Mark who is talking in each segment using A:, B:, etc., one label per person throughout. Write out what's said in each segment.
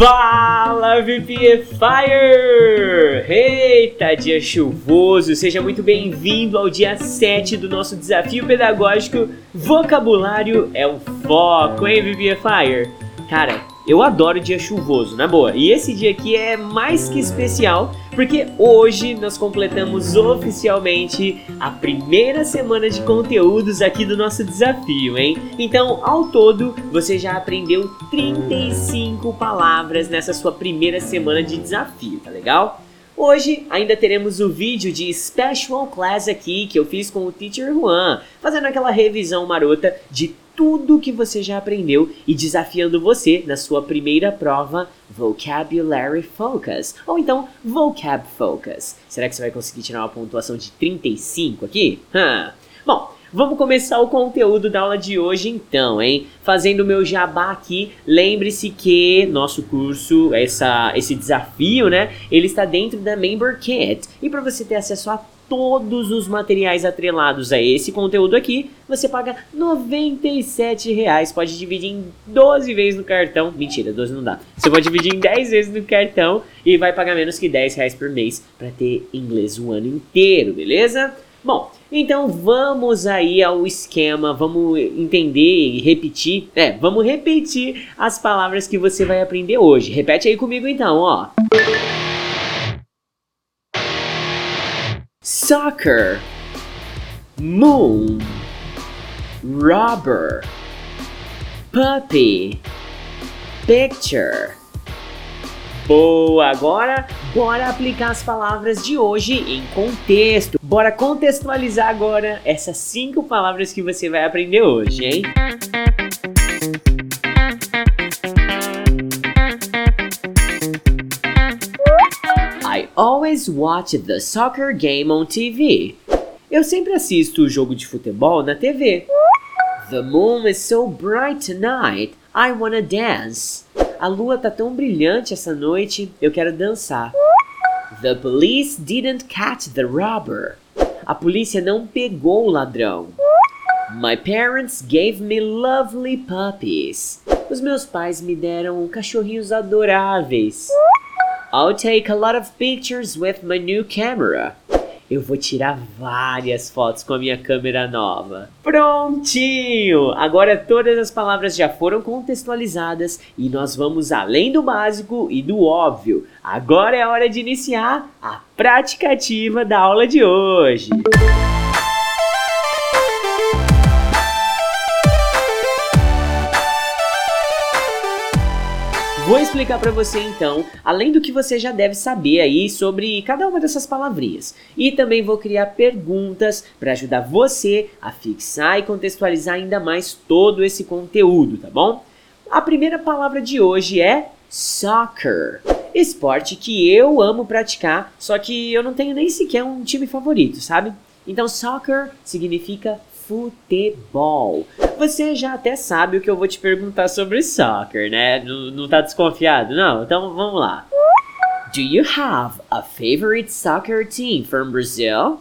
A: Fala VPFire! Eita, dia chuvoso! Seja muito bem-vindo ao dia 7 do nosso desafio pedagógico Vocabulário é o Foco, hein VPFire? Cara, eu adoro dia chuvoso, na boa. E esse dia aqui é mais que especial, porque hoje nós completamos oficialmente a primeira semana de conteúdos aqui do nosso desafio, hein? Então, ao todo, você já aprendeu 35 palavras nessa sua primeira semana de desafio, tá legal? Hoje ainda teremos o vídeo de Special Class aqui que eu fiz com o Teacher Juan, fazendo aquela revisão marota de tudo que você já aprendeu e desafiando você na sua primeira prova Vocabulary Focus, ou então Vocab Focus. Será que você vai conseguir tirar uma pontuação de 35 aqui? Hum. Bom, Vamos começar o conteúdo da aula de hoje então, hein? Fazendo o meu jabá aqui, lembre-se que nosso curso, essa, esse desafio, né? Ele está dentro da Member Kit. E para você ter acesso a todos os materiais atrelados a esse conteúdo aqui, você paga 97 reais. Pode dividir em 12 vezes no cartão. Mentira, 12 não dá. Você pode dividir em 10 vezes no cartão e vai pagar menos que 10 reais por mês para ter inglês o ano inteiro, beleza? Bom, então vamos aí ao esquema, vamos entender e repetir. É, vamos repetir as palavras que você vai aprender hoje. Repete aí comigo então, ó. Soccer, moon, rubber, puppy, picture. Boa, agora bora aplicar as palavras de hoje em contexto. Bora contextualizar agora essas cinco palavras que você vai aprender hoje, hein? I always watch the soccer game on TV. Eu sempre assisto o jogo de futebol na TV. The moon is so bright tonight. I wanna dance. A lua tá tão brilhante essa noite, eu quero dançar. The police didn't catch the robber. A polícia não pegou o ladrão. My parents gave me lovely puppies. Os meus pais me deram cachorrinhos adoráveis. I'll take a lot of pictures with my new camera. Eu vou tirar várias fotos com a minha câmera nova. Prontinho! Agora todas as palavras já foram contextualizadas e nós vamos além do básico e do óbvio. Agora é hora de iniciar a prática ativa da aula de hoje. Vou explicar para você então, além do que você já deve saber aí sobre cada uma dessas palavrinhas. E também vou criar perguntas para ajudar você a fixar e contextualizar ainda mais todo esse conteúdo, tá bom? A primeira palavra de hoje é soccer. Esporte que eu amo praticar, só que eu não tenho nem sequer um time favorito, sabe? Então soccer significa futebol. Você já até sabe o que eu vou te perguntar sobre soccer, né? Não, não tá desconfiado? Não? Então vamos lá. Do you have a favorite soccer team from Brazil?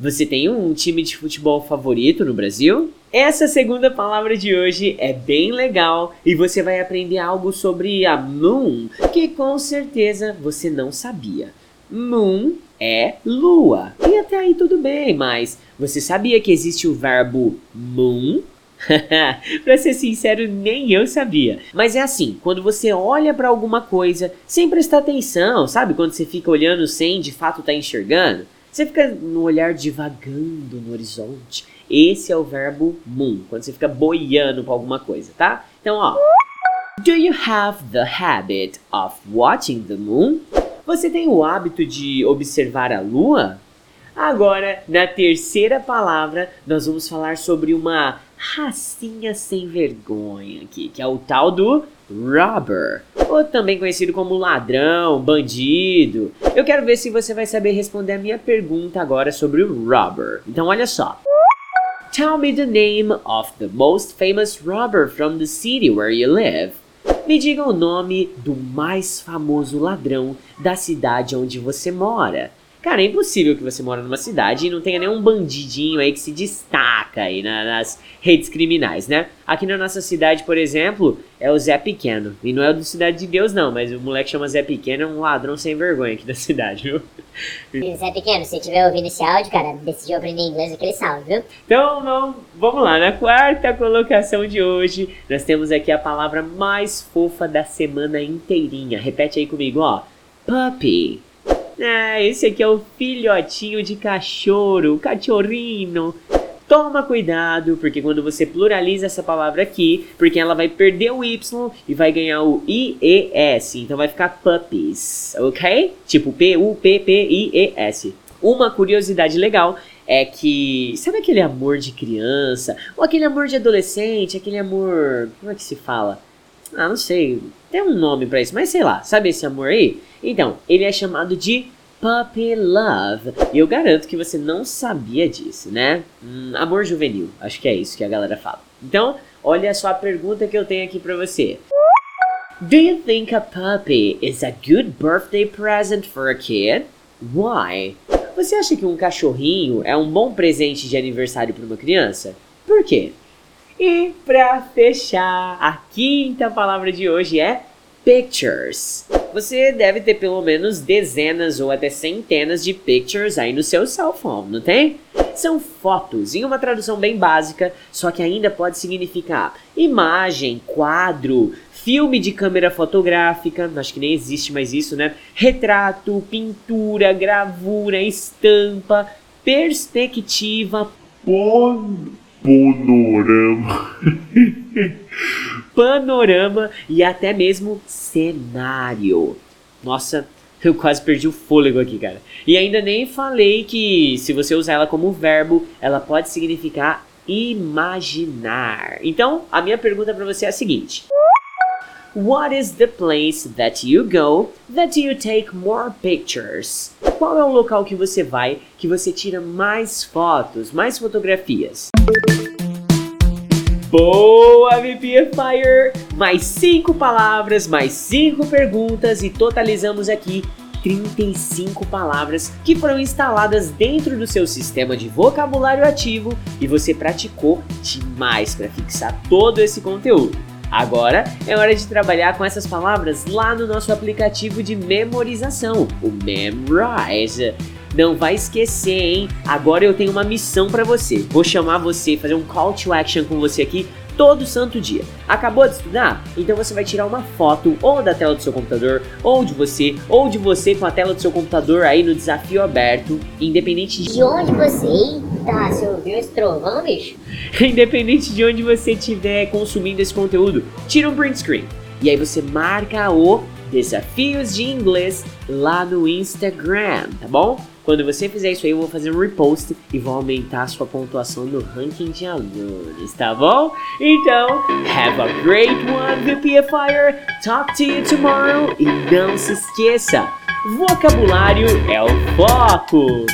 A: Você tem um time de futebol favorito no Brasil? Essa segunda palavra de hoje é bem legal e você vai aprender algo sobre a Moon que com certeza você não sabia. Moon é lua. E até aí tudo bem, mas você sabia que existe o verbo moon? pra ser sincero, nem eu sabia. Mas é assim, quando você olha para alguma coisa sem prestar atenção, sabe? Quando você fica olhando sem de fato estar tá enxergando, você fica no olhar divagando no horizonte. Esse é o verbo moon, quando você fica boiando para alguma coisa, tá? Então, ó. Do you have the habit of watching the moon? Você tem o hábito de observar a lua? Agora, na terceira palavra, nós vamos falar sobre uma racinha sem vergonha aqui, que é o tal do robber, ou também conhecido como ladrão, bandido. Eu quero ver se você vai saber responder a minha pergunta agora sobre o robber. Então, olha só. Tell me the name of the most famous robber from the city where you live. Me diga o nome do mais famoso ladrão da cidade onde você mora. Cara, é impossível que você mora numa cidade e não tenha nenhum bandidinho aí que se destaca aí na, nas redes criminais, né? Aqui na nossa cidade, por exemplo, é o Zé Pequeno. E não é o do Cidade de Deus, não, mas o moleque chama Zé Pequeno, é um ladrão sem vergonha aqui da cidade, viu?
B: Zé Pequeno, se estiver ouvindo esse áudio, cara, decidiu aprender inglês aquele salve, viu?
A: Então, não, vamos lá, na quarta colocação de hoje, nós temos aqui a palavra mais fofa da semana inteirinha. Repete aí comigo, ó. Puppy. Ah, esse aqui é o filhotinho de cachorro, cachorrinho. Toma cuidado, porque quando você pluraliza essa palavra aqui, porque ela vai perder o Y e vai ganhar o IES. Então vai ficar puppies, ok? Tipo P-U-P-P-I-E-S. Uma curiosidade legal é que. Sabe aquele amor de criança? Ou aquele amor de adolescente? Aquele amor. Como é que se fala? Ah, não sei. Tem um nome para isso, mas sei lá. Sabe esse amor aí? Então, ele é chamado de Puppy Love. E eu garanto que você não sabia disso, né? Hum, amor juvenil, acho que é isso que a galera fala. Então, olha só a pergunta que eu tenho aqui para você. Do you think a puppy is a good birthday present for a kid? Why? Você acha que um cachorrinho é um bom presente de aniversário para uma criança? Por quê? E para fechar, a quinta palavra de hoje é pictures. Você deve ter pelo menos dezenas ou até centenas de pictures aí no seu cell phone, não tem? São fotos em uma tradução bem básica, só que ainda pode significar imagem, quadro, filme de câmera fotográfica, acho que nem existe mais isso, né? Retrato, pintura, gravura, estampa, perspectiva,
C: panorama.
A: panorama e até mesmo cenário. Nossa, eu quase perdi o fôlego aqui, cara. E ainda nem falei que se você usar ela como verbo, ela pode significar imaginar. Então, a minha pergunta para você é a seguinte: What is the place that you go that you take more pictures? Qual é o local que você vai que você tira mais fotos, mais fotografias? Boa, VPFire! Mais cinco palavras, mais cinco perguntas e totalizamos aqui 35 palavras que foram instaladas dentro do seu sistema de vocabulário ativo e você praticou demais para fixar todo esse conteúdo. Agora é hora de trabalhar com essas palavras lá no nosso aplicativo de memorização, o Memrise. Não vai esquecer, hein? Agora eu tenho uma missão para você. Vou chamar você, fazer um call to action com você aqui todo santo dia. Acabou de estudar? Então você vai tirar uma foto ou da tela do seu computador, ou de você, ou de você com a tela do seu computador aí no desafio aberto, independente
B: de, de onde você tá. Você ouviu esse trovão, bicho?
A: independente de onde você estiver consumindo esse conteúdo, tira um print screen. E aí você marca o Desafios de Inglês lá no Instagram, tá bom? Quando você fizer isso aí, eu vou fazer um repost e vou aumentar a sua pontuação no ranking de alunos, tá bom? Então, have a great one, VPFire! Talk to you tomorrow! E não se esqueça, vocabulário é o foco!